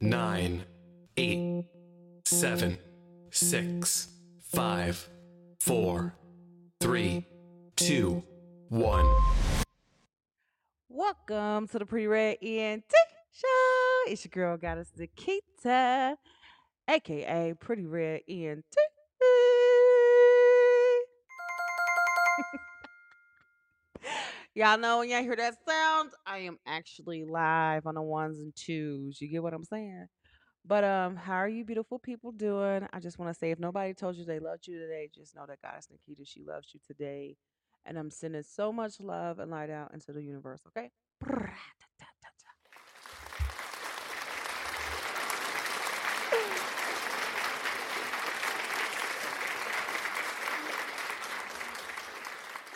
nine, eight, seven, six, five, four, three, two, one. Welcome to the Pretty Red ENT Show. It's your girl, Goddess Nikita, aka Pretty Red ENT. y'all know when y'all hear that sound, I am actually live on the ones and twos. You get what I'm saying? But um, how are you beautiful people doing? I just want to say if nobody told you they loved you today, just know that Goddess Nikita, she loves you today. And I'm sending so much love and light out into the universe, okay?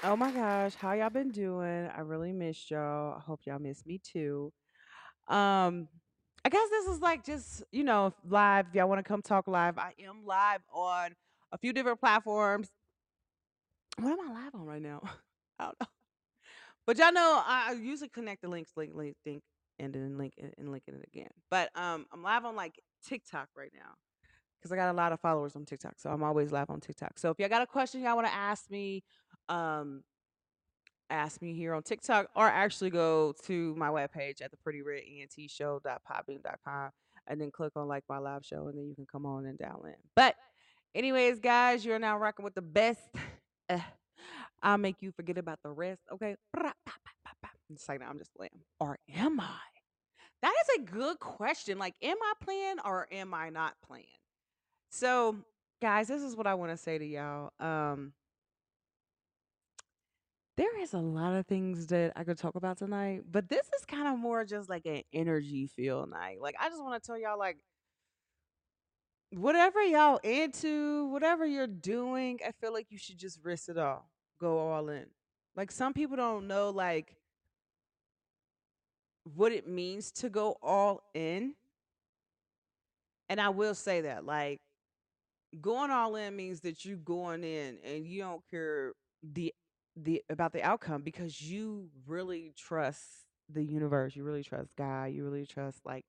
Oh my gosh, how y'all been doing? I really missed y'all. I hope y'all miss me too. Um, I guess this is like just, you know, live. If y'all want to come talk live, I am live on a few different platforms. What am I live on right now? I don't know. But y'all know I usually connect the links, link, link, link, and then link it and linking it again. But um, I'm live on like TikTok right now because I got a lot of followers on TikTok. So I'm always live on TikTok. So if y'all got a question y'all want to ask me, um, ask me here on TikTok or actually go to my webpage at the pretty red ENT show.podbean.com and then click on like my live show and then you can come on and dial in. But anyways, guys, you're now rocking with the best. I'll make you forget about the rest. Okay. It's like I'm just playing. Or am I? That is a good question. Like, am I playing or am I not playing? So, guys, this is what I want to say to y'all. Um, there is a lot of things that I could talk about tonight, but this is kind of more just like an energy feel night. Like, I just want to tell y'all, like, whatever y'all into, whatever you're doing, I feel like you should just risk it all. Go all in. Like, some people don't know, like, what it means to go all in. And I will say that, like, going all in means that you're going in and you don't care the the about the outcome because you really trust the universe you really trust god you really trust like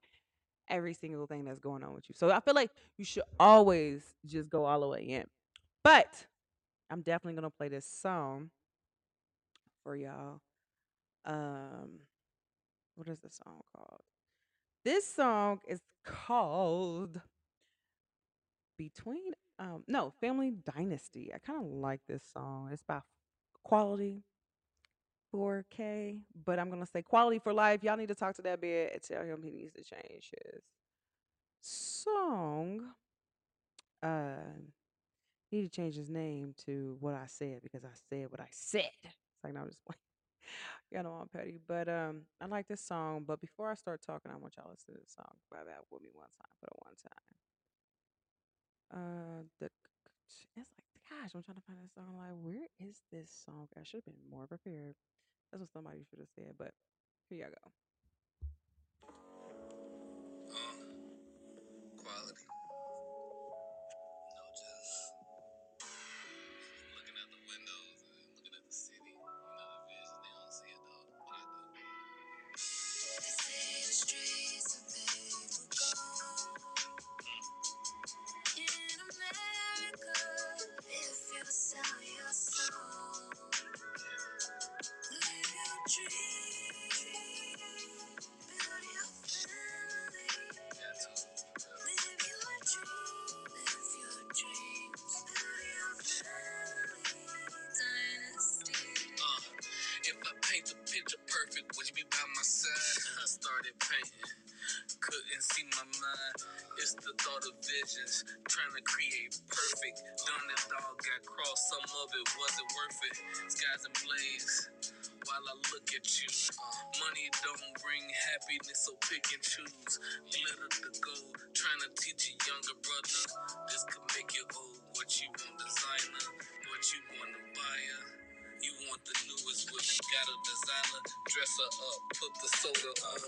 every single thing that's going on with you. So i feel like you should always just go all the way in. But i'm definitely gonna play this song for y'all. Um what is the song called? This song is called between um no family dynasty. I kind of like this song. It's by quality 4k but i'm gonna say quality for life y'all need to talk to that bed and tell him he needs to change his song uh need to change his name to what i said because i said what i said. It's like i'm just playing. Y'all know i'm petty but um i like this song but before i start talking i want y'all to listen to this song by that with me one time for the one time. Uh, the it's like, gosh, I'm trying to find this song. I'm Like, where is this song? I should have been more prepared. That's what somebody should have said. But here y'all go. Uh, quality. Mind. It's the thought of visions, trying to create perfect. Done it all, got crossed, some of it wasn't worth it. Skies blaze while I look at you. Money don't bring happiness, so pick and choose. Glitter the gold, trying to teach a younger brother. This could make you old. What you want, designer? What you want, to buyer? You want the newest wish, got a designer, dress her up, put the soda on.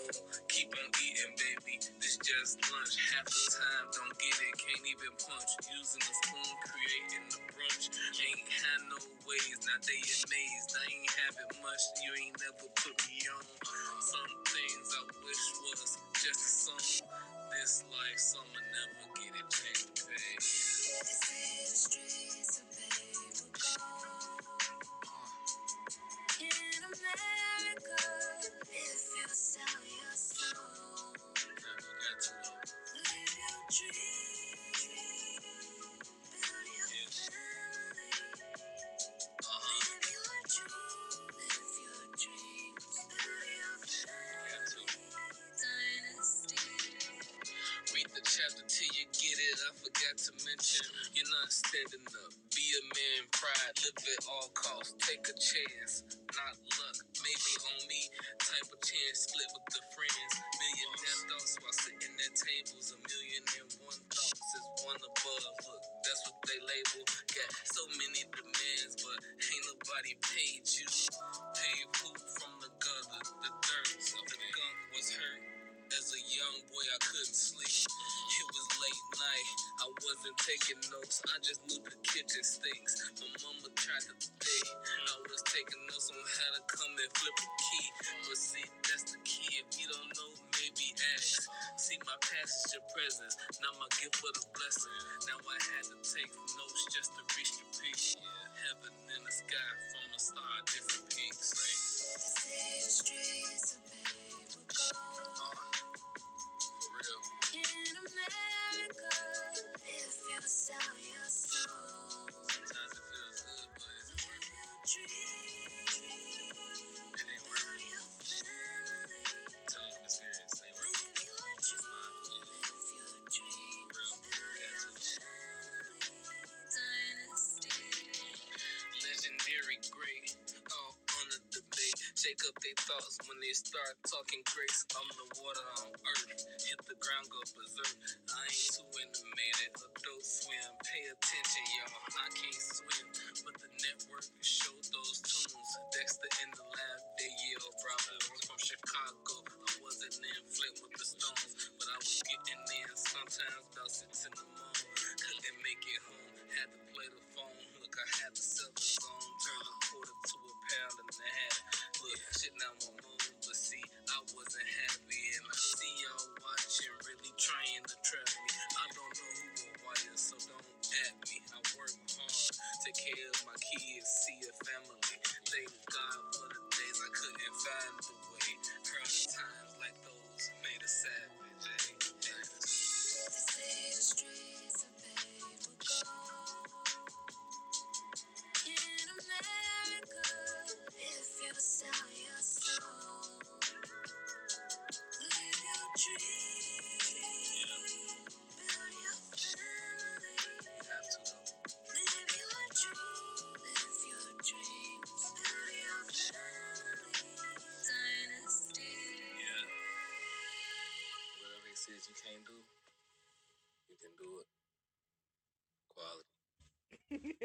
Keep on eating, baby, this just lunch. Half the time, don't get it, can't even punch. Using the spoon, creating the brunch. Ain't had no ways, now they amazed. I ain't having much, you ain't never put me on. Some things I wish was just a song. This life, summer never get it changed, babe. 10 split with the friends. Million damn thoughts while sitting at tables. A million and one thoughts is one above. Look, that's what they label. Got so many demands, but ain't nobody paid you. Paid who from the gutter. The dirt of the gunk was hurt. As a young boy, I couldn't sleep. It was late night. I wasn't taking notes. I just knew the kitchen stinks. My mama tried to day. I was taking notes on how to come and flip a key. But see, that's the key. If you don't know, maybe ask. See, my past is your presence. Now my gift for the blessing. Now I had to take notes just to reach the peak. Heaven in the sky from the star, different peaks. Say streets legendary great. All on the debate. Shake up their thoughts when they start talking grace. I'm the water on earth. Hit the ground, go berserk.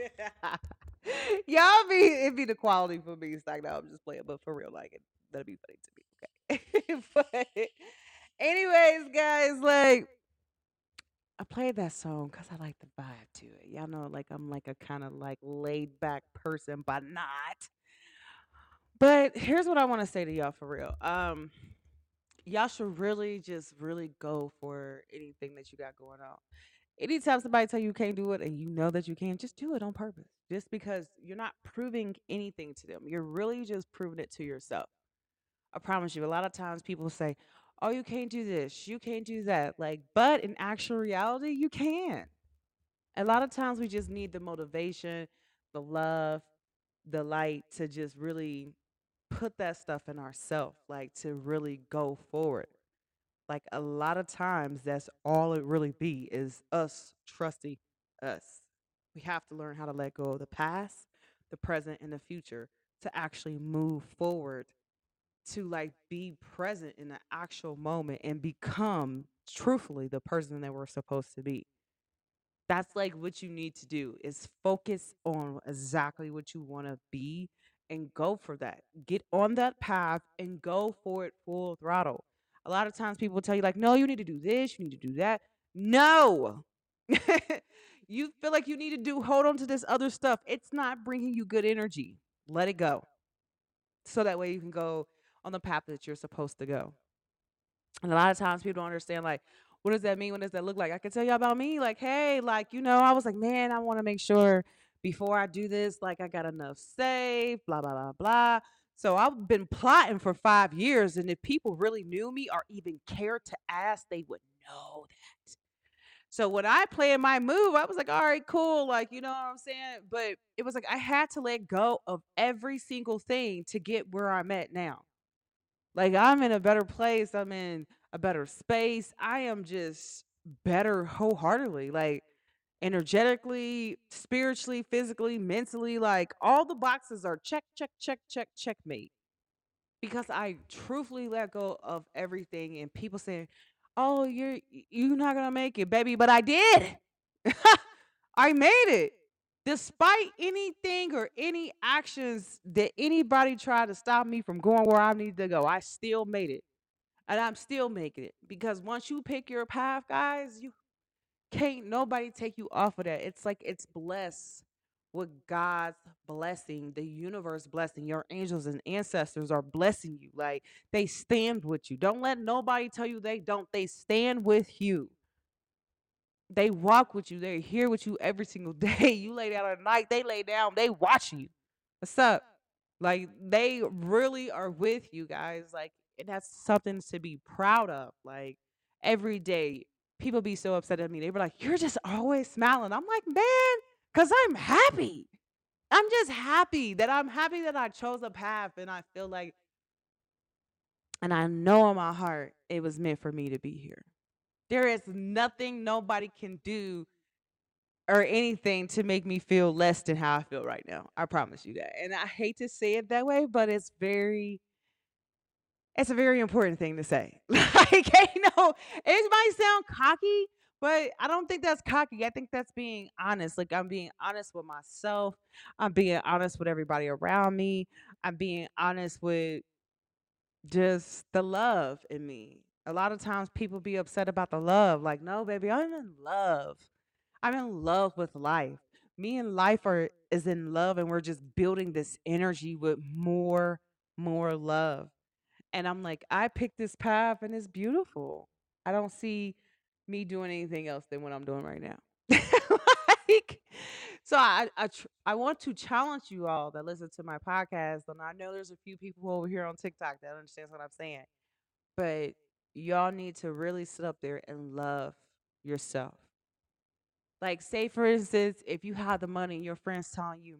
Y'all be it be the quality for me. It's like no, I'm just playing, but for real, like it that'll be funny to me. Okay. but anyways, guys, like I played that song because I like the vibe to it. Y'all know, like I'm like a kind of like laid back person, but not. But here's what I want to say to y'all for real. Um, y'all should really just really go for anything that you got going on. Anytime somebody tell you you can't do it and you know that you can, just do it on purpose. Just because you're not proving anything to them. You're really just proving it to yourself. I promise you, a lot of times people say, Oh, you can't do this, you can't do that. Like, but in actual reality, you can. A lot of times we just need the motivation, the love, the light to just really put that stuff in ourselves, like to really go forward. Like a lot of times that's all it really be is us trusting us. We have to learn how to let go of the past, the present, and the future to actually move forward to like be present in the actual moment and become truthfully the person that we're supposed to be. That's like what you need to do is focus on exactly what you want to be and go for that. Get on that path and go for it full throttle. A lot of times people tell you like, "No, you need to do this, you need to do that." No. you feel like you need to do hold on to this other stuff. It's not bringing you good energy. Let it go. So that way you can go on the path that you're supposed to go. And a lot of times people don't understand like what does that mean? What does that look like? I can tell you about me. Like, hey, like, you know, I was like, man, I want to make sure before I do this, like, I got enough saved, blah, blah, blah, blah. So I've been plotting for five years. And if people really knew me or even cared to ask, they would know that. So when I planned my move, I was like, all right, cool. Like, you know what I'm saying? But it was like I had to let go of every single thing to get where I'm at now. Like I'm in a better place. I'm in a better space. I am just better wholeheartedly. Like energetically, spiritually, physically, mentally, like all the boxes are check, check, check, check, checkmate. Because I truthfully let go of everything and people saying, "Oh, you're you're not to make it, baby," but I did. I made it. Despite anything or any actions that anybody tried to stop me from going where I needed to go, I still made it. And I'm still making it. Because once you pick your path, guys, you can't nobody take you off of that. It's like it's blessed with God's blessing, the universe blessing. Your angels and ancestors are blessing you. Like they stand with you. Don't let nobody tell you they don't. They stand with you. They walk with you. They're here with you every single day. You lay down at night, they lay down, they watching you. What's up? Like they really are with you guys. Like and that's something to be proud of. Like every day, people be so upset at me. They were like, "You're just always smiling." I'm like, "Man, cuz I'm happy." I'm just happy that I'm happy that I chose a path and I feel like and I know in my heart it was meant for me to be here. There is nothing nobody can do or anything to make me feel less than how I feel right now. I promise you that. And I hate to say it that way, but it's very it's a very important thing to say. Like, you know, it might sound cocky, but I don't think that's cocky. I think that's being honest. Like I'm being honest with myself. I'm being honest with everybody around me. I'm being honest with just the love in me. A lot of times people be upset about the love. Like, no, baby, I'm in love. I'm in love with life. Me and life are is in love and we're just building this energy with more, more love. And I'm like, I picked this path and it's beautiful. I don't see me doing anything else than what I'm doing right now. like, so I I tr- I want to challenge you all that listen to my podcast, and I know there's a few people over here on TikTok that understands what I'm saying, but y'all need to really sit up there and love yourself. Like, say for instance, if you have the money and your friends telling you,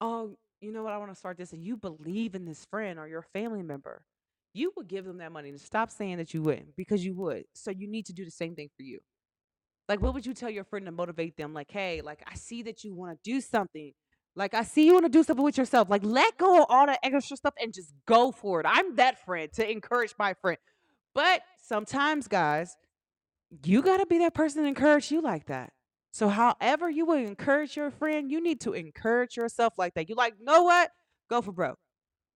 "Oh, you know what? I want to start this," and you believe in this friend or your family member, you would give them that money and stop saying that you wouldn't because you would. So you need to do the same thing for you. Like, what would you tell your friend to motivate them? Like, hey, like I see that you want to do something. Like, I see you want to do something with yourself. Like, let go of all that extra stuff and just go for it. I'm that friend to encourage my friend. But sometimes, guys, you got to be that person to encourage you like that. So, however you would encourage your friend, you need to encourage yourself like that. You like, know what? Go for broke.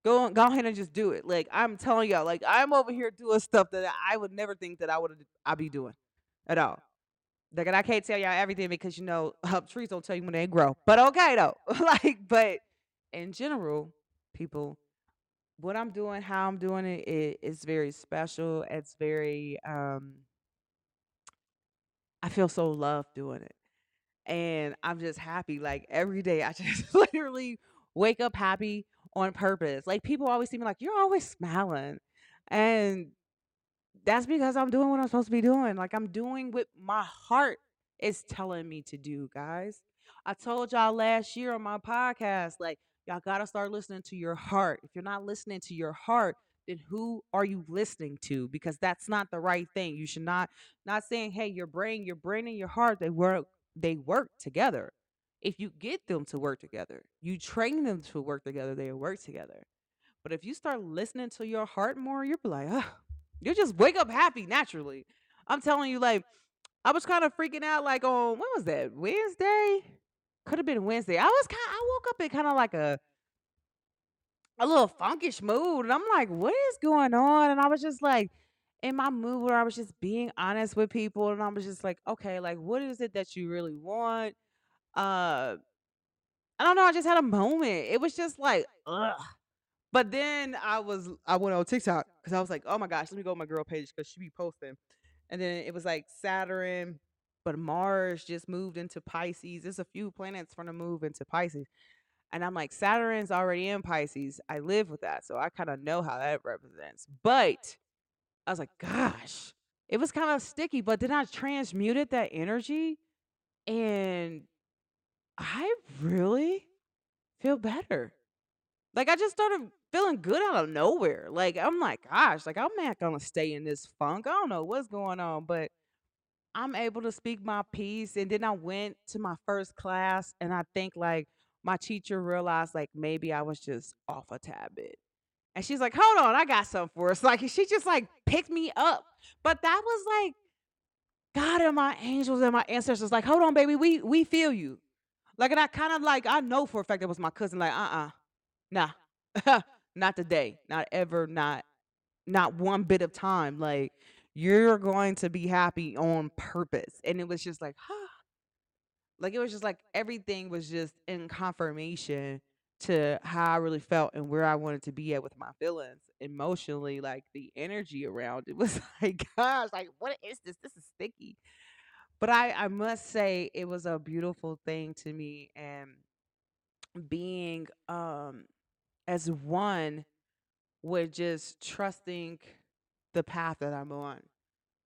Go go ahead and just do it. Like I'm telling y'all, like I'm over here doing stuff that I would never think that I would I be doing at all. Like, and I can't tell y'all everything because you know uh, trees don't tell you when they grow. But okay though, like, but in general, people, what I'm doing, how I'm doing it, it is very special. It's very, um, I feel so loved doing it, and I'm just happy. Like every day, I just literally wake up happy on purpose. Like people always see me like you're always smiling, and that's because I'm doing what I'm supposed to be doing. Like I'm doing what my heart is telling me to do, guys. I told y'all last year on my podcast, like y'all gotta start listening to your heart. If you're not listening to your heart, then who are you listening to? Because that's not the right thing. You should not not saying, hey, your brain, your brain and your heart, they work, they work together. If you get them to work together, you train them to work together, they work together. But if you start listening to your heart more, you'll be like, oh, you just wake up happy naturally. I'm telling you, like, I was kind of freaking out, like on when was that? Wednesday? Could have been Wednesday. I was kind I woke up in kind of like a a little funkish mood. And I'm like, what is going on? And I was just like in my mood where I was just being honest with people. And I was just like, okay, like what is it that you really want? Uh I don't know, I just had a moment. It was just like, ugh. But then I was I went on TikTok because I was like, oh my gosh, let me go on my girl page because she be posting. And then it was like Saturn, but Mars just moved into Pisces. There's a few planets from the move into Pisces. And I'm like, Saturn's already in Pisces. I live with that. So I kind of know how that represents. But I was like, gosh, it was kind of sticky. But then I transmuted that energy and I really feel better. Like I just started feeling good out of nowhere. Like I'm like, gosh, like I'm not gonna stay in this funk. I don't know what's going on, but I'm able to speak my piece. And then I went to my first class, and I think like my teacher realized like maybe I was just off a tad bit. And she's like, hold on, I got something for us. Like she just like picked me up. But that was like God and my angels and my ancestors, like, hold on, baby, we we feel you. Like, and I kind of like, I know for a fact that was my cousin, like, uh-uh, nah, not today, not ever, not not one bit of time. Like, you're going to be happy on purpose. And it was just like, huh. Like it was just like everything was just in confirmation to how I really felt and where I wanted to be at with my feelings emotionally. Like the energy around it was like, gosh, like what is this? This is sticky. But I, I must say it was a beautiful thing to me and being um as one with just trusting the path that I'm on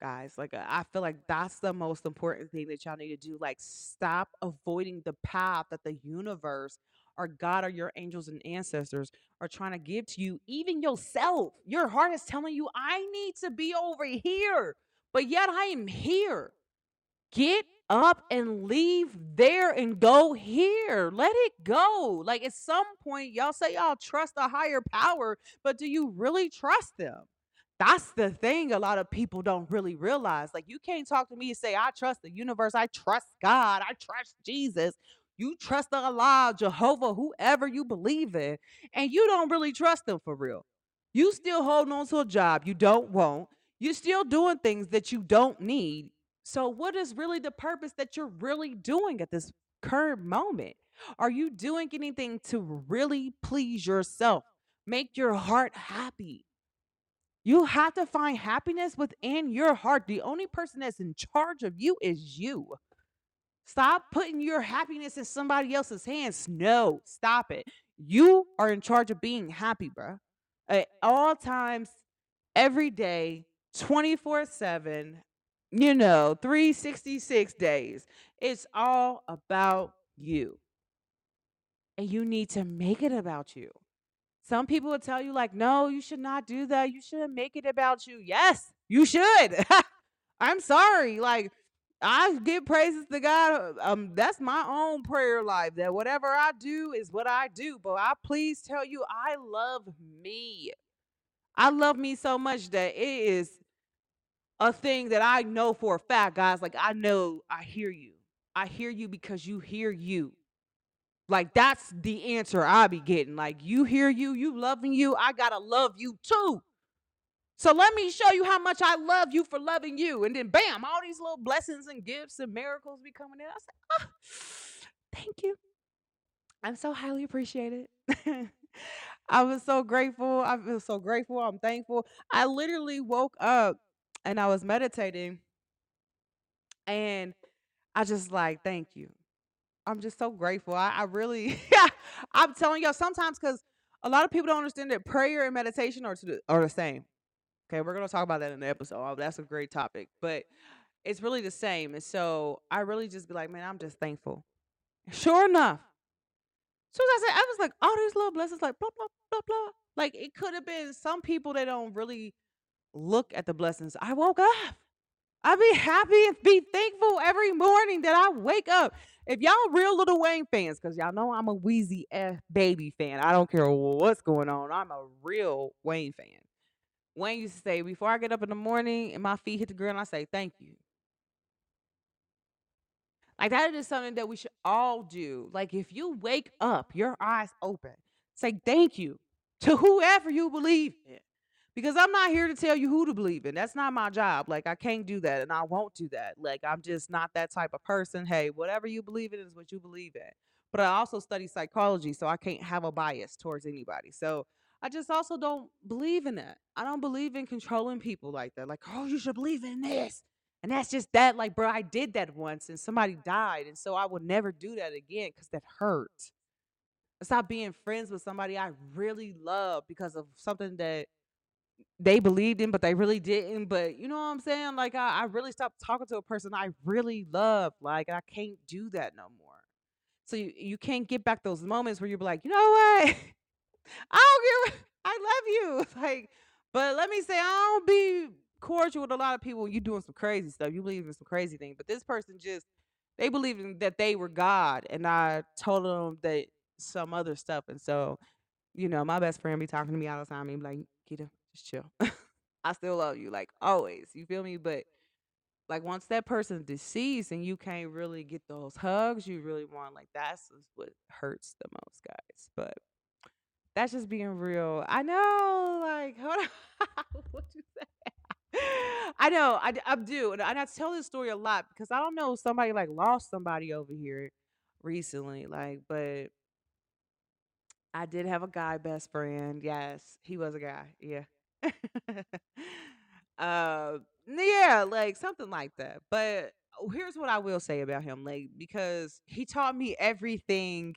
guys. Like I feel like that's the most important thing that y'all need to do. Like stop avoiding the path that the universe or God or your angels and ancestors are trying to give to you, even yourself. Your heart is telling you, I need to be over here, but yet I am here. Get up and leave there and go here. Let it go. Like at some point, y'all say y'all trust a higher power, but do you really trust them? That's the thing a lot of people don't really realize. Like, you can't talk to me and say, I trust the universe, I trust God, I trust Jesus. You trust Allah, Jehovah, whoever you believe in, and you don't really trust them for real. You still holding on to a job you don't want. You're still doing things that you don't need. So, what is really the purpose that you're really doing at this current moment? Are you doing anything to really please yourself? Make your heart happy. You have to find happiness within your heart. The only person that's in charge of you is you. Stop putting your happiness in somebody else's hands. No, stop it. You are in charge of being happy, bro. At all times, every day, 24 7, you know, 366 days. It's all about you. And you need to make it about you. Some people will tell you, like, no, you should not do that. You shouldn't make it about you. Yes, you should. I'm sorry. Like, I give praises to God. Um, that's my own prayer life. That whatever I do is what I do. But I please tell you, I love me. I love me so much that it is a thing that I know for a fact, guys. Like, I know I hear you. I hear you because you hear you. Like that's the answer I be getting. Like you hear you, you loving you, I gotta love you too. So let me show you how much I love you for loving you. And then bam, all these little blessings and gifts and miracles be coming in. I say, ah, thank you. I'm so highly appreciated. I was so grateful. I feel so grateful. I'm thankful. I literally woke up and I was meditating and I just like, thank you. I'm just so grateful. I, I really, I'm telling y'all sometimes because a lot of people don't understand that prayer and meditation are to the, are the same. Okay, we're gonna talk about that in the episode. Oh, that's a great topic, but it's really the same. And so I really just be like, man, I'm just thankful. Sure enough, as soon as I said, I was like, all these little blessings, like blah blah blah blah. Like it could have been some people that don't really look at the blessings. I woke up. I be happy and be thankful every morning that I wake up. If y'all real Lil Wayne fans, because y'all know I'm a Weezy F baby fan. I don't care what's going on. I'm a real Wayne fan. Wayne used to say, before I get up in the morning and my feet hit the ground, I say, thank you. Like that is something that we should all do. Like if you wake up, your eyes open, say thank you to whoever you believe in. Because I'm not here to tell you who to believe in. That's not my job. Like I can't do that and I won't do that. Like I'm just not that type of person. Hey, whatever you believe in is what you believe in. But I also study psychology, so I can't have a bias towards anybody. So I just also don't believe in that. I don't believe in controlling people like that. Like, oh, you should believe in this. And that's just that. Like, bro, I did that once and somebody died. And so I would never do that again because that hurt. I stopped being friends with somebody I really love because of something that they believed in, but they really didn't. But you know what I'm saying? Like, I, I really stopped talking to a person I really love. Like, I can't do that no more. So you, you can't get back those moments where you're like, you know what? I don't give. I love you. Like, but let me say, I don't be cordial with a lot of people when you doing some crazy stuff. You believe in some crazy thing, but this person just they believed in that they were God, and I told them that some other stuff, and so you know, my best friend be talking to me all the time and be like, Kita, just chill. I still love you, like always. You feel me? But like once that person's deceased and you can't really get those hugs you really want, like that's what hurts the most, guys. But that's just being real. I know, like, hold on. what you say? I know, I do. I, and I tell this story a lot because I don't know, somebody like lost somebody over here recently. Like, but I did have a guy best friend. Yes, he was a guy. Yeah. uh, yeah, like something like that. But uh, here's what I will say about him, like because he taught me everything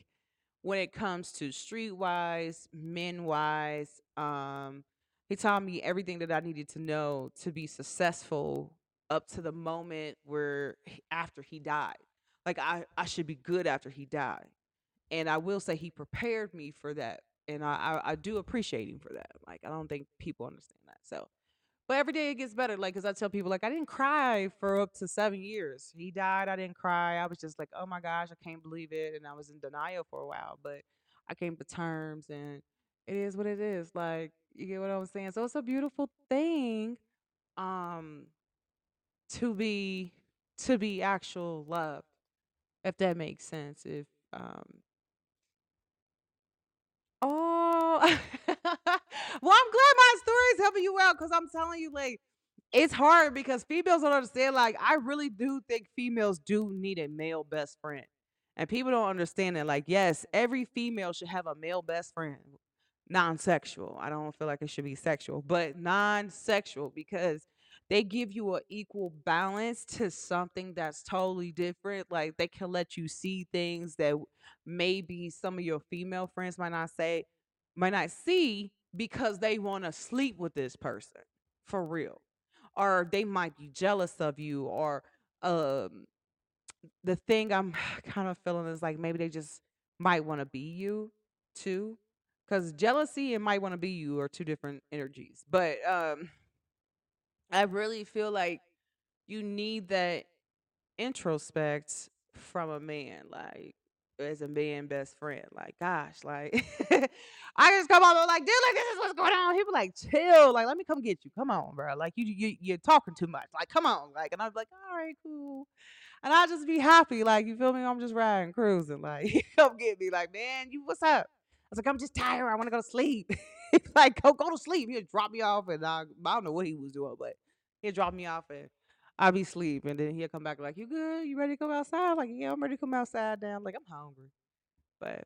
when it comes to streetwise, men wise. Um, he taught me everything that I needed to know to be successful up to the moment where he- after he died. Like I, I should be good after he died and I will say he prepared me for that, and I, I I do appreciate him for that. Like I don't think people understand that. So, but every day it gets better. Like, cause I tell people, like I didn't cry for up to seven years. He died, I didn't cry. I was just like, oh my gosh, I can't believe it, and I was in denial for a while. But I came to terms, and it is what it is. Like you get what I'm saying. So it's a beautiful thing, um, to be to be actual love, if that makes sense. If um Oh, well, I'm glad my story is helping you out because I'm telling you, like, it's hard because females don't understand. Like, I really do think females do need a male best friend, and people don't understand it. Like, yes, every female should have a male best friend, non-sexual. I don't feel like it should be sexual, but non-sexual because they give you an equal balance to something that's totally different. Like, they can let you see things that maybe some of your female friends might not say, might not see because they want to sleep with this person for real. Or they might be jealous of you or um the thing I'm kind of feeling is like maybe they just might want to be you too. Cause jealousy and might want to be you are two different energies. But um I really feel like you need that introspect from a man, like as a man best friend. Like, gosh, like I just come on like, dude, like this is what's going on. He be like, chill, like let me come get you. Come on, bro. Like you you you're talking too much. Like, come on. Like, and I'm like, all right, cool. And I just be happy, like you feel me? I'm just riding, cruising. Like, come get me, like, man, you what's up? I was like, I'm just tired. I want to go to sleep. Like, go go to sleep. He'll drop me off, and I, I don't know what he was doing, but he'll drop me off, and I'll be asleep, and then he'll come back like, "You good? You ready to come outside?" Like, yeah, I'm ready to come outside. Now, like, I'm hungry, but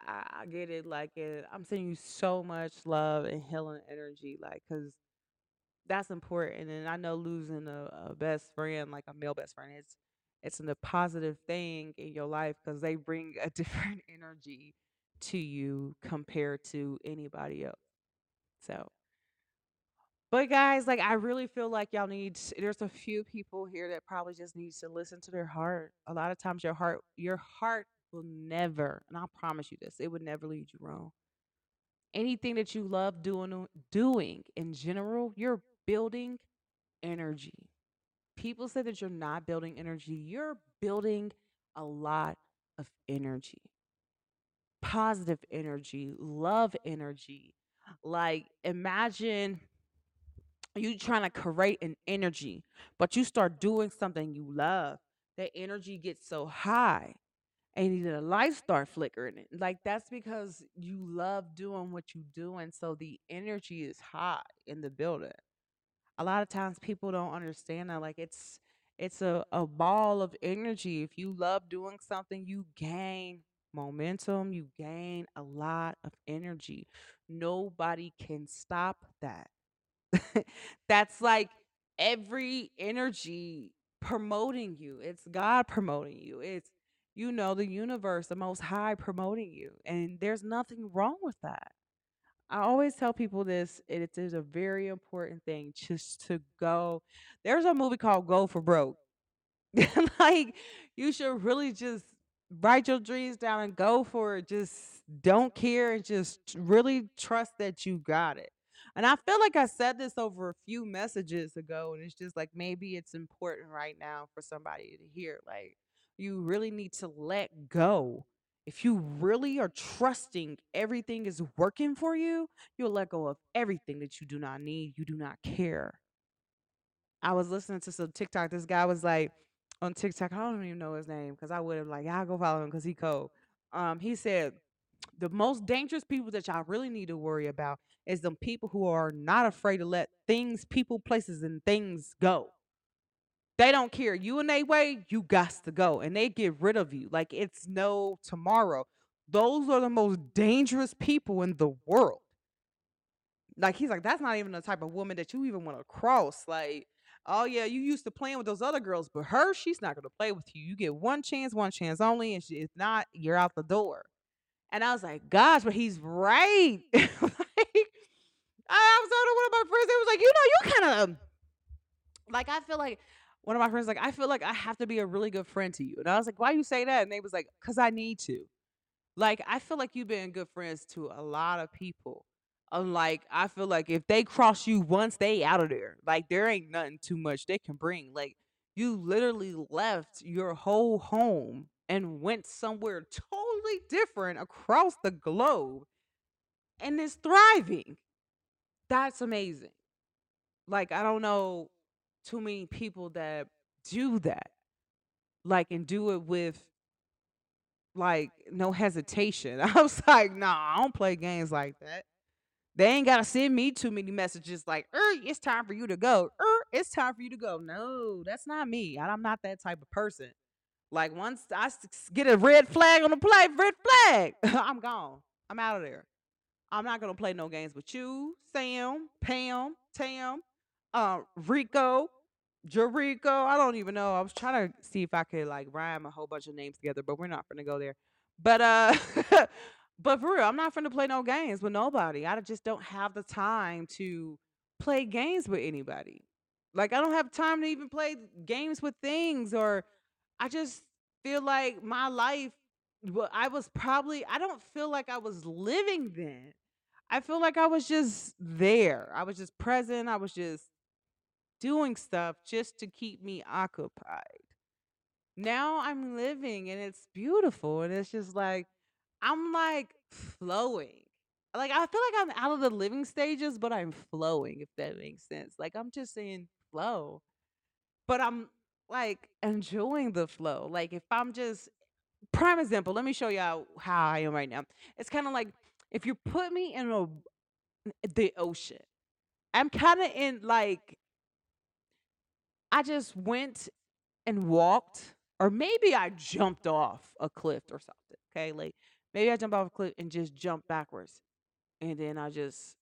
I, I get it. Like, it, I'm sending you so much love and healing energy, like, cause that's important. And I know losing a, a best friend, like a male best friend, it's it's a positive thing in your life because they bring a different energy to you compared to anybody else. So. But guys, like I really feel like y'all need there's a few people here that probably just needs to listen to their heart. A lot of times your heart your heart will never, and I promise you this, it would never lead you wrong. Anything that you love doing doing in general, you're building energy. People say that you're not building energy, you're building a lot of energy. Positive energy, love energy. Like imagine you trying to create an energy, but you start doing something you love, that energy gets so high and the lights start flickering. Like that's because you love doing what you do, and so the energy is high in the building. A lot of times people don't understand that. Like it's it's a, a ball of energy. If you love doing something, you gain momentum, you gain a lot of energy. Nobody can stop that. That's like every energy promoting you. It's God promoting you. It's, you know, the universe, the most high promoting you. And there's nothing wrong with that. I always tell people this, it is a very important thing just to go. There's a movie called Go for Broke. like, you should really just write your dreams down and go for it. Just don't care and just really trust that you got it. And I feel like I said this over a few messages ago, and it's just like maybe it's important right now for somebody to hear. Like, you really need to let go. If you really are trusting everything is working for you, you'll let go of everything that you do not need, you do not care. I was listening to some TikTok. This guy was like on TikTok. I don't even know his name because I would have like, I'll go follow him because he cold. Um, he said the most dangerous people that y'all really need to worry about is the people who are not afraid to let things, people, places, and things go. They don't care. You and they way, you got to go. And they get rid of you. Like it's no tomorrow. Those are the most dangerous people in the world. Like he's like, that's not even the type of woman that you even want to cross. Like, oh yeah, you used to playing with those other girls, but her, she's not gonna play with you. You get one chance, one chance only, and she, if not, you're out the door. And I was like, gosh, but he's right. like, I was talking to one of my friends. They was like, you know, you kind of um, like. I feel like one of my friends like, I feel like I have to be a really good friend to you. And I was like, why you say that? And they was like, cause I need to. Like, I feel like you've been good friends to a lot of people. Unlike, I feel like if they cross you once, they out of there. Like, there ain't nothing too much they can bring. Like, you literally left your whole home and went somewhere totally different across the globe and is thriving. That's amazing. Like, I don't know too many people that do that. Like, and do it with like no hesitation. I was like, nah, I don't play games like that. They ain't gotta send me too many messages like, er, it's time for you to go. Er, it's time for you to go. No, that's not me. I'm not that type of person. Like once I get a red flag on the play, red flag, I'm gone. I'm out of there. I'm not gonna play no games with you, Sam, Pam, Tam, uh, Rico, Jericho. I don't even know. I was trying to see if I could like rhyme a whole bunch of names together, but we're not gonna go there. But uh but for real, I'm not gonna play no games with nobody. I just don't have the time to play games with anybody. Like I don't have time to even play games with things or I just feel like my life well, I was probably I don't feel like I was living then. I feel like I was just there. I was just present. I was just doing stuff just to keep me occupied. Now I'm living and it's beautiful and it's just like I'm like flowing. Like I feel like I'm out of the living stages, but I'm flowing if that makes sense. Like I'm just saying flow, but I'm like enjoying the flow. Like if I'm just prime example, let me show y'all how I am right now. It's kind of like if you put me in a the ocean. I'm kind of in like I just went and walked, or maybe I jumped off a cliff or something. Okay, like maybe I jumped off a cliff and just jumped backwards, and then I just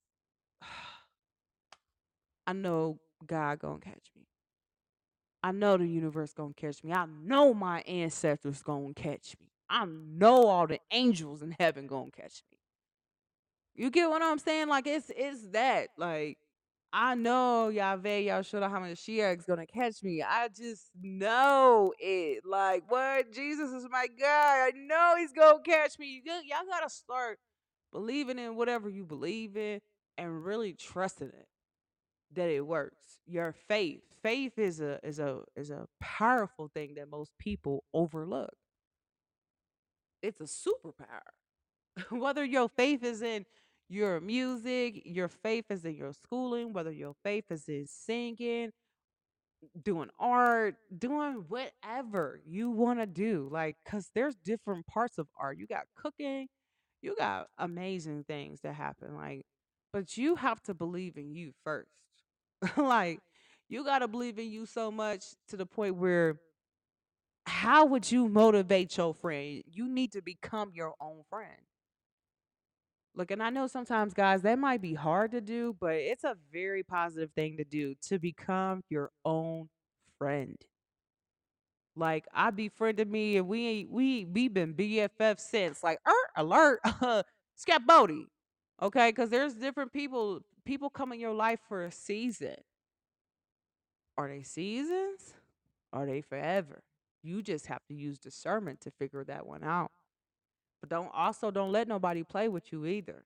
I know God gonna catch me. I know the universe gonna catch me. I know my ancestors gonna catch me. I know all the angels in heaven gonna catch me. You get what I'm saying? Like it's it's that. Like I know Yahweh Yahshua HaMashiach's gonna catch me. I just know it. Like what? Jesus is my God. I know he's gonna catch me. You, y'all gotta start believing in whatever you believe in and really trusting it that it works. Your faith. Faith is a is a is a powerful thing that most people overlook. It's a superpower. whether your faith is in your music, your faith is in your schooling, whether your faith is in singing, doing art, doing whatever you want to do. Like, because there's different parts of art. You got cooking, you got amazing things that happen. Like, but you have to believe in you first. like, you got to believe in you so much to the point where how would you motivate your friend? You need to become your own friend. Look, and I know sometimes, guys, that might be hard to do, but it's a very positive thing to do to become your own friend. Like I befriended me, and we ain't we we been BFF since. Like, er, alert, Scap Bodie. Okay, because there's different people. People come in your life for a season. Are they seasons? Are they forever? You just have to use discernment to figure that one out. But don't also don't let nobody play with you either.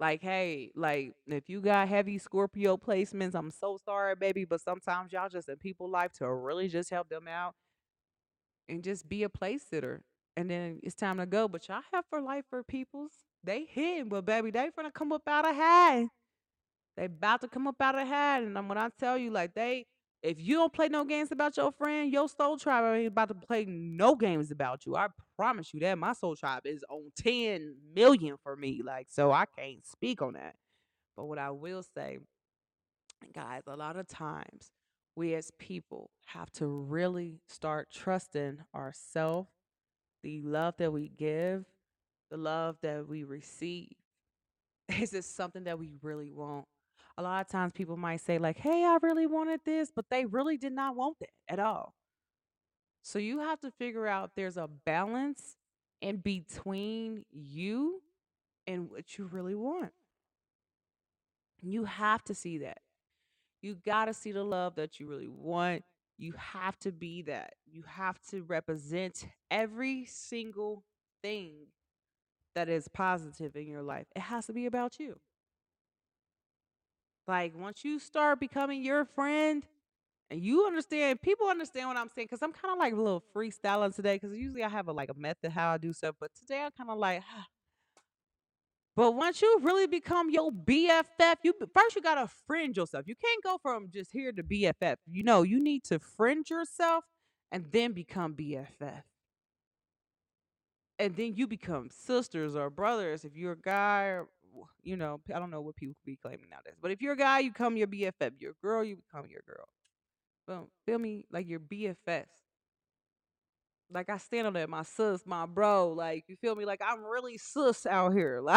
Like, hey, like if you got heavy Scorpio placements, I'm so sorry, baby, but sometimes y'all just in people life to really just help them out and just be a place sitter. And then it's time to go. But y'all have for life for peoples. They hidden, but baby, they finna come up out of high. They about to come up out of high. And I'm when I tell you, like they if you don't play no games about your friend, your soul tribe ain't about to play no games about you. I promise you that. My soul tribe is on 10 million for me. Like, so I can't speak on that. But what I will say, guys, a lot of times we as people have to really start trusting ourselves, the love that we give, the love that we receive. Is this something that we really want? A lot of times people might say, like, hey, I really wanted this, but they really did not want that at all. So you have to figure out there's a balance in between you and what you really want. You have to see that. You got to see the love that you really want. You have to be that. You have to represent every single thing that is positive in your life. It has to be about you. Like once you start becoming your friend and you understand, people understand what I'm saying because I'm kind of like a little freestyling today because usually I have a like a method how I do stuff, but today I'm kind of like, but once you really become your BFF, you first you gotta friend yourself. You can't go from just here to BFF. You know, you need to friend yourself and then become BFF. And then you become sisters or brothers if you're a guy you know, I don't know what people be claiming nowadays. But if you're a guy, you become your BFF. You're a girl, you become your girl. Boom. Feel me? Like your BFFs. Like I stand on that, my sis, my bro. Like you feel me? Like I'm really sus out here.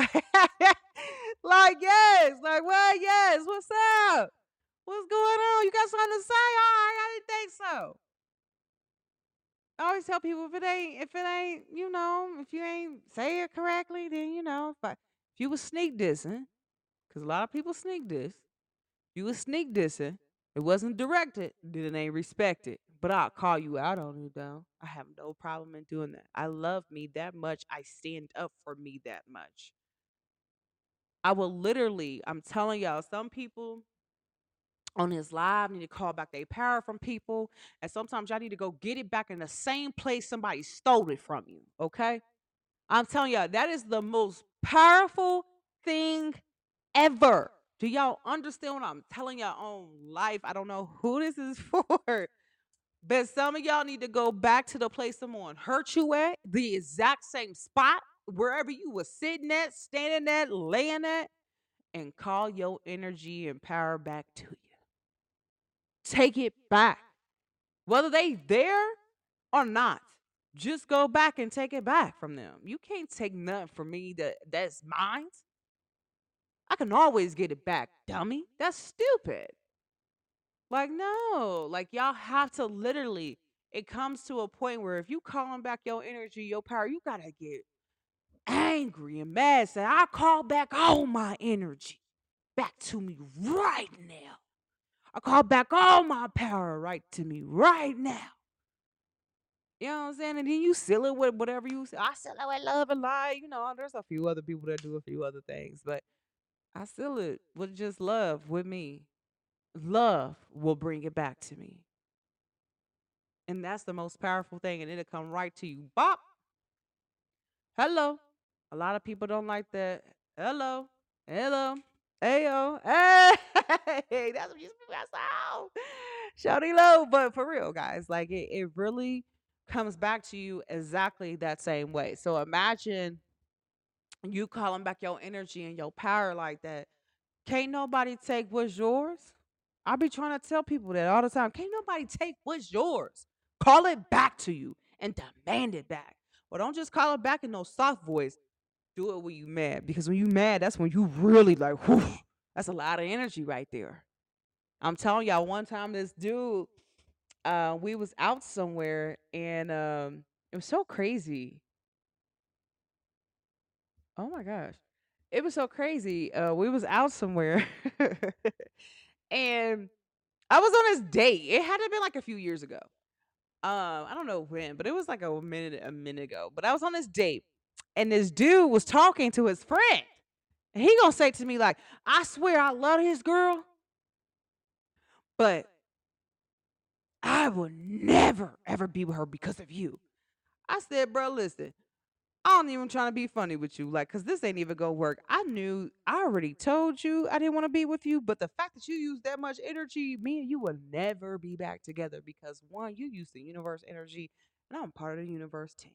Like, like yes, like what? Yes, what's up? What's going on? You got something to say? All right, I didn't think so. I always tell people if it ain't, if it ain't, you know, if you ain't say it correctly, then you know, if I, if you was sneak dissing, because a lot of people sneak diss, you was sneak dissing, it wasn't directed, then it ain't respected. But I'll call you out on it though. I have no problem in doing that. I love me that much. I stand up for me that much. I will literally, I'm telling y'all, some people on this live need to call back their power from people. And sometimes y'all need to go get it back in the same place somebody stole it from you. Okay? I'm telling y'all, that is the most powerful thing ever. Do y'all understand what I'm telling y'all on life? I don't know who this is for. But some of y'all need to go back to the place someone hurt you at, the exact same spot, wherever you was sitting at, standing at, laying at, and call your energy and power back to you. Take it back. Whether they there or not, just go back and take it back from them. You can't take nothing from me that that's mine. I can always get it back, dummy. That's stupid. Like, no, like y'all have to literally, it comes to a point where if you calling back your energy, your power, you gotta get angry and mad. Say, I call back all my energy back to me right now. I call back all my power right to me right now. You know what I'm saying? And then you seal it with whatever you say. I seal it with love and light. You know, there's a few other people that do a few other things, but I seal it with just love with me. Love will bring it back to me. And that's the most powerful thing. And it'll come right to you. Bop. Hello. A lot of people don't like that. Hello. Hello. Ayo. Hey. That's what you that's how. Shouty low. But for real, guys, like it, it really comes back to you exactly that same way. So imagine you calling back your energy and your power like that. Can't nobody take what's yours. I be trying to tell people that all the time. Can't nobody take what's yours. Call it back to you and demand it back. Well, don't just call it back in no soft voice. Do it when you mad. Because when you mad, that's when you really like, whew, that's a lot of energy right there. I'm telling y'all, one time this dude, uh, we was out somewhere and um it was so crazy. Oh my gosh. It was so crazy. Uh we was out somewhere and I was on this date. It had to have been like a few years ago. Um, I don't know when, but it was like a minute, a minute ago. But I was on this date, and this dude was talking to his friend. And he gonna say to me like, I swear I love his girl, but I will never ever be with her because of you. I said, bro, listen, I don't even trying to be funny with you, like, cause this ain't even gonna work. I knew, I already told you I didn't want to be with you, but the fact that you use that much energy, me and you will never be back together because one, you use the universe energy, and I'm part of the universe team.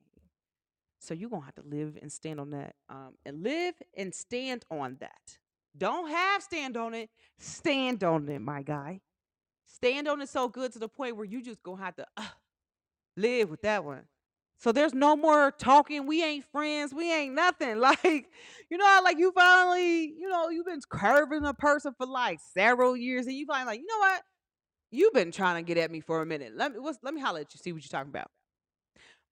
So you're gonna have to live and stand on that. Um, and live and stand on that. Don't have stand on it, stand on it, my guy. Stand on it so good to the point where you just gonna have to uh, live with that one. So there's no more talking. We ain't friends. We ain't nothing. Like, you know, like you finally, you know, you've been curving a person for like several years, and you finally like, you know what? You've been trying to get at me for a minute. Let me let me holler at you. See what you're talking about.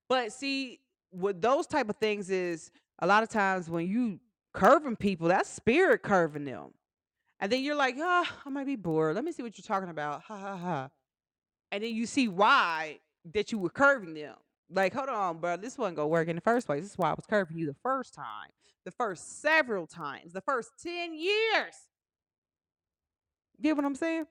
But see, with those type of things is a lot of times when you curving people, that's spirit curving them. And then you're like, ah, I might be bored. Let me see what you're talking about. Ha ha ha. And then you see why that you were curving them. Like, hold on, bro. This wasn't gonna work in the first place. This is why I was curving you the first time, the first several times, the first 10 years. Get what I'm saying?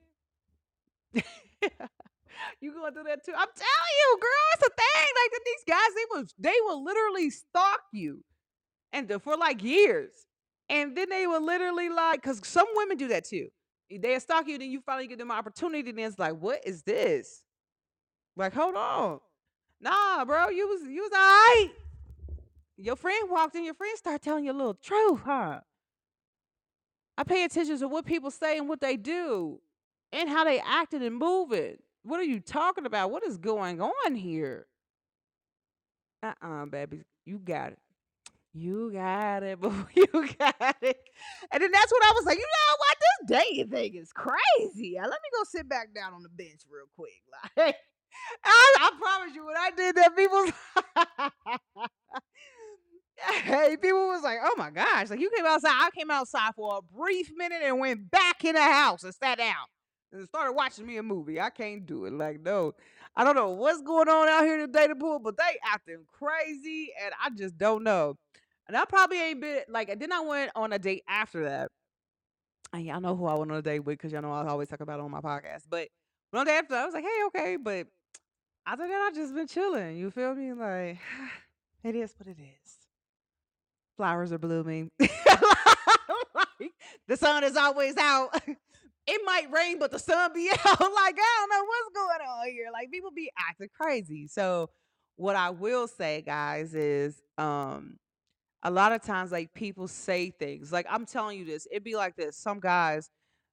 you going through that too? I'm telling you, girl, it's a thing. Like that these guys, they will they will literally stalk you and for like years. And then they will literally like, because some women do that too. They stalk you, then you finally give them an opportunity, and it's like, what is this? Like, hold on. Nah, bro, you was you was all right. Your friend walked in, your friend started telling you a little truth, huh? I pay attention to what people say and what they do and how they acted and moving. What are you talking about? What is going on here? Uh-uh, baby. You got it. You got it, boo. You got it. And then that's what I was like, you know what? This dating thing is crazy. Let me go sit back down on the bench real quick. Like, I, I promise you, when I did that, people Hey, people was like, oh my gosh. Like you came outside. I came outside for a brief minute and went back in the house and sat down and started watching me a movie. I can't do it. Like, no. I don't know what's going on out here in the dating pool, but they acting crazy and I just don't know. And I probably ain't been like then I went on a date after that. And y'all know who I went on a date with because y'all know I always talk about it on my podcast. But one day after, I was like, hey, okay. But after that, I just been chilling. You feel me? Like, it is what it is. Flowers are blooming. like, the sun is always out. It might rain, but the sun be out. like, I don't know what's going on here. Like, people be acting crazy. So, what I will say, guys, is um a lot of times like people say things like i'm telling you this it'd be like this some guys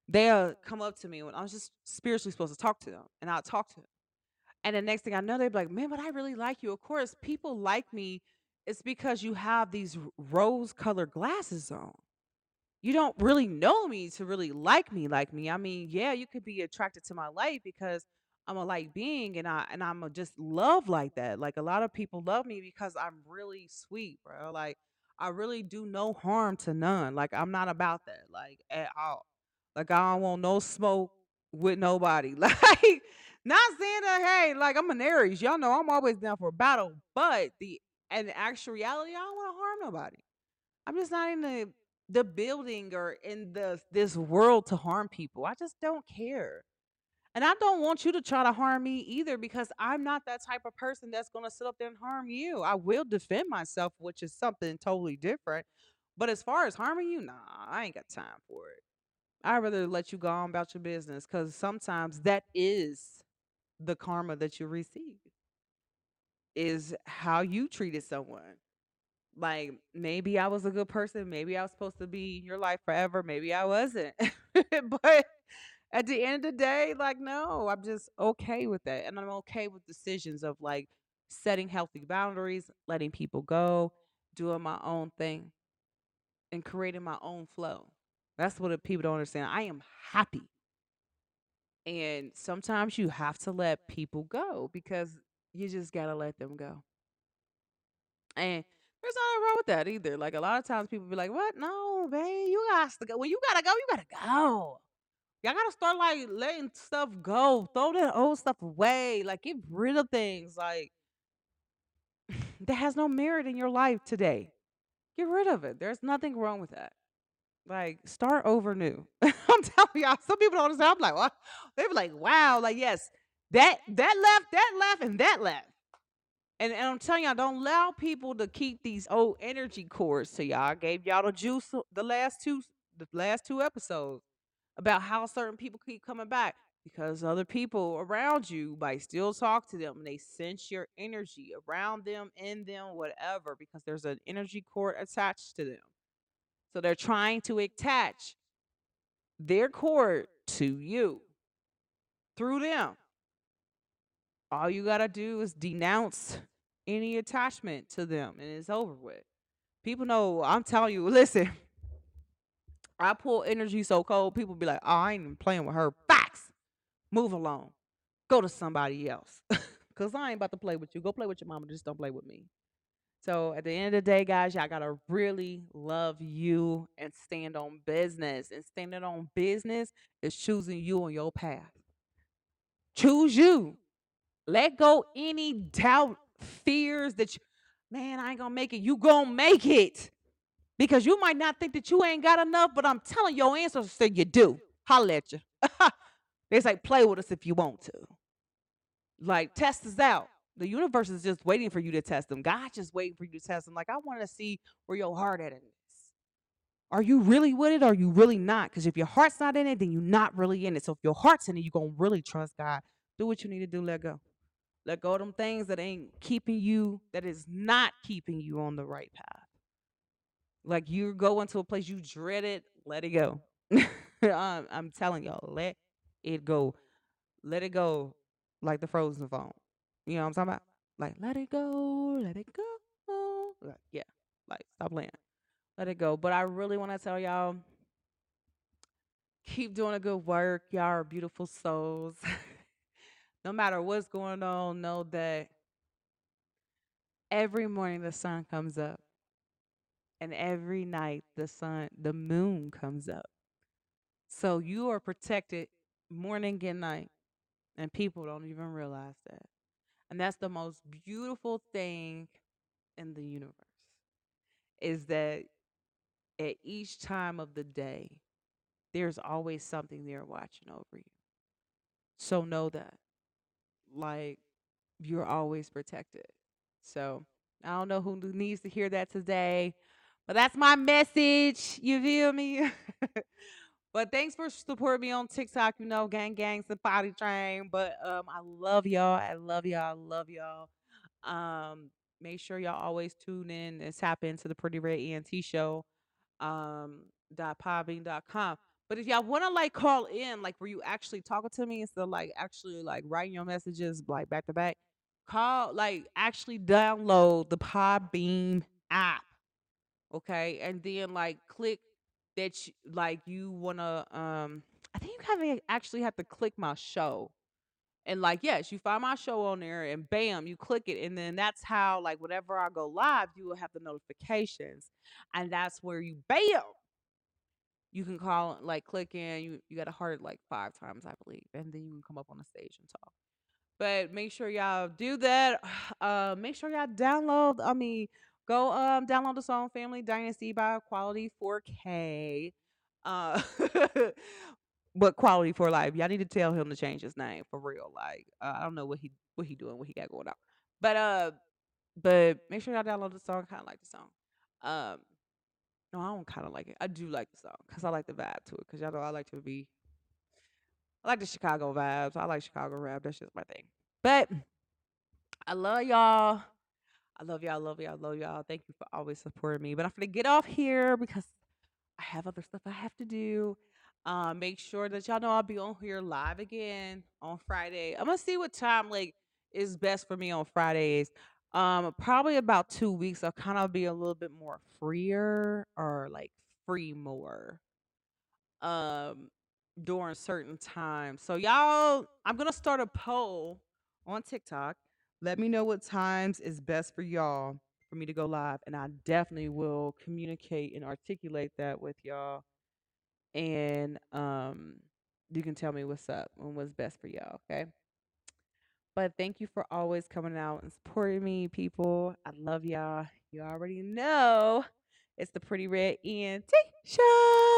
they'll come up to me when i was just spiritually supposed to talk to them and i'll talk to them and the next thing i know they'd be like man but i really like you. Of course people like me it's because you have these rose colored glasses on. You don't really know me to really like me like me i mean yeah you could be attracted to my light because i'm a light being and i and i'm a just love like that like a lot of people love me because i'm really sweet bro like I really do no harm to none. Like I'm not about that, like at all. Like I don't want no smoke with nobody. Like not saying that, hey, like I'm an Aries. Y'all know I'm always down for a battle, but the and actual reality, I don't want to harm nobody. I'm just not in the the building or in the this world to harm people. I just don't care. And I don't want you to try to harm me either because I'm not that type of person that's going to sit up there and harm you. I will defend myself, which is something totally different. But as far as harming you, nah, I ain't got time for it. I'd rather let you go on about your business because sometimes that is the karma that you receive, is how you treated someone. Like maybe I was a good person, maybe I was supposed to be in your life forever, maybe I wasn't. but at the end of the day, like, no, I'm just okay with that. And I'm okay with decisions of like setting healthy boundaries, letting people go, doing my own thing, and creating my own flow. That's what people don't understand. I am happy. And sometimes you have to let people go because you just got to let them go. And there's nothing wrong with that either. Like a lot of times people be like, what? No, babe, you got to go. When you got to go, you got to go. Y'all gotta start like letting stuff go. Throw that old stuff away. Like get rid of things like that has no merit in your life today. Get rid of it. There's nothing wrong with that. Like start over new. I'm telling y'all, some people don't understand. I'm like, what? They be like, wow, like yes, that that left, that left, and that left. And, and I'm telling y'all, don't allow people to keep these old energy cords to y'all. I gave y'all the juice the last two the last two episodes about how certain people keep coming back because other people around you might still talk to them and they sense your energy around them, in them, whatever, because there's an energy cord attached to them. So they're trying to attach their cord to you through them. All you got to do is denounce any attachment to them and it's over with. People know, I'm telling you, listen, I pull energy so cold, people be like, oh, I ain't even playing with her. Facts. Move along. Go to somebody else. Because I ain't about to play with you. Go play with your mama. Just don't play with me. So at the end of the day, guys, y'all gotta really love you and stand on business. And standing on business is choosing you on your path. Choose you. Let go any doubt, fears that you, man, I ain't gonna make it. You gonna make it. Because you might not think that you ain't got enough, but I'm telling your ancestors say you do. Holla at you. they say play with us if you want to. Like test us out. The universe is just waiting for you to test them. God's just waiting for you to test them. Like I want to see where your heart at in this. Are you really with it or are you really not? Because if your heart's not in it, then you're not really in it. So if your heart's in it, you're gonna really trust God. Do what you need to do, let go. Let go of them things that ain't keeping you, that is not keeping you on the right path. Like you're going to a place you dread it, let it go. I'm, I'm telling y'all, let it go. Let it go like the frozen phone. You know what I'm talking about? Like, let it go, let it go. Like, yeah, like, stop playing. Let it go. But I really want to tell y'all keep doing a good work. Y'all are beautiful souls. no matter what's going on, know that every morning the sun comes up. And every night the sun, the moon comes up. So you are protected morning and night. And people don't even realize that. And that's the most beautiful thing in the universe is that at each time of the day, there's always something there watching over you. So know that. Like, you're always protected. So I don't know who needs to hear that today, but that's my message. You feel me? but thanks for supporting me on TikTok. You know, gang gangs and body train. But um, I love y'all. I love y'all. I love y'all. Um, make sure y'all always tune in and tap into the Pretty Red ENT show. Um, dot podbean dot com. But if y'all want to like call in, like where you actually talking to me instead of like actually like writing your messages like back to back, call like actually download the Podbean app, okay, and then like click that you, like you wanna um. I think you have to actually have to click my show. And like, yes, you find my show on there and bam, you click it. And then that's how, like, whenever I go live, you will have the notifications. And that's where you bam, you can call like click in you you got to heart like five times i believe and then you can come up on the stage and talk but make sure y'all do that uh make sure y'all download i mean go um download the song family dynasty by quality 4k uh but quality for life y'all need to tell him to change his name for real like uh, i don't know what he what he doing what he got going on but uh but make sure y'all download the song kind of like the song um no, I don't kind of like it. I do like the song because I like the vibe to it. Because y'all know I like to be, I like the Chicago vibes. I like Chicago rap. That's just my thing. But I love y'all. I love y'all. Love y'all. Love y'all. Thank you for always supporting me. But I'm gonna get off here because I have other stuff I have to do. Um, make sure that y'all know I'll be on here live again on Friday. I'm gonna see what time like is best for me on Fridays. Um, probably about two weeks. I'll kind of be a little bit more freer or like free more um during certain times. So y'all, I'm gonna start a poll on TikTok. Let me know what times is best for y'all for me to go live, and I definitely will communicate and articulate that with y'all. And um, you can tell me what's up and what's best for y'all. Okay. But thank you for always coming out and supporting me, people. I love y'all. You already know it's the Pretty Red ENT Ciao.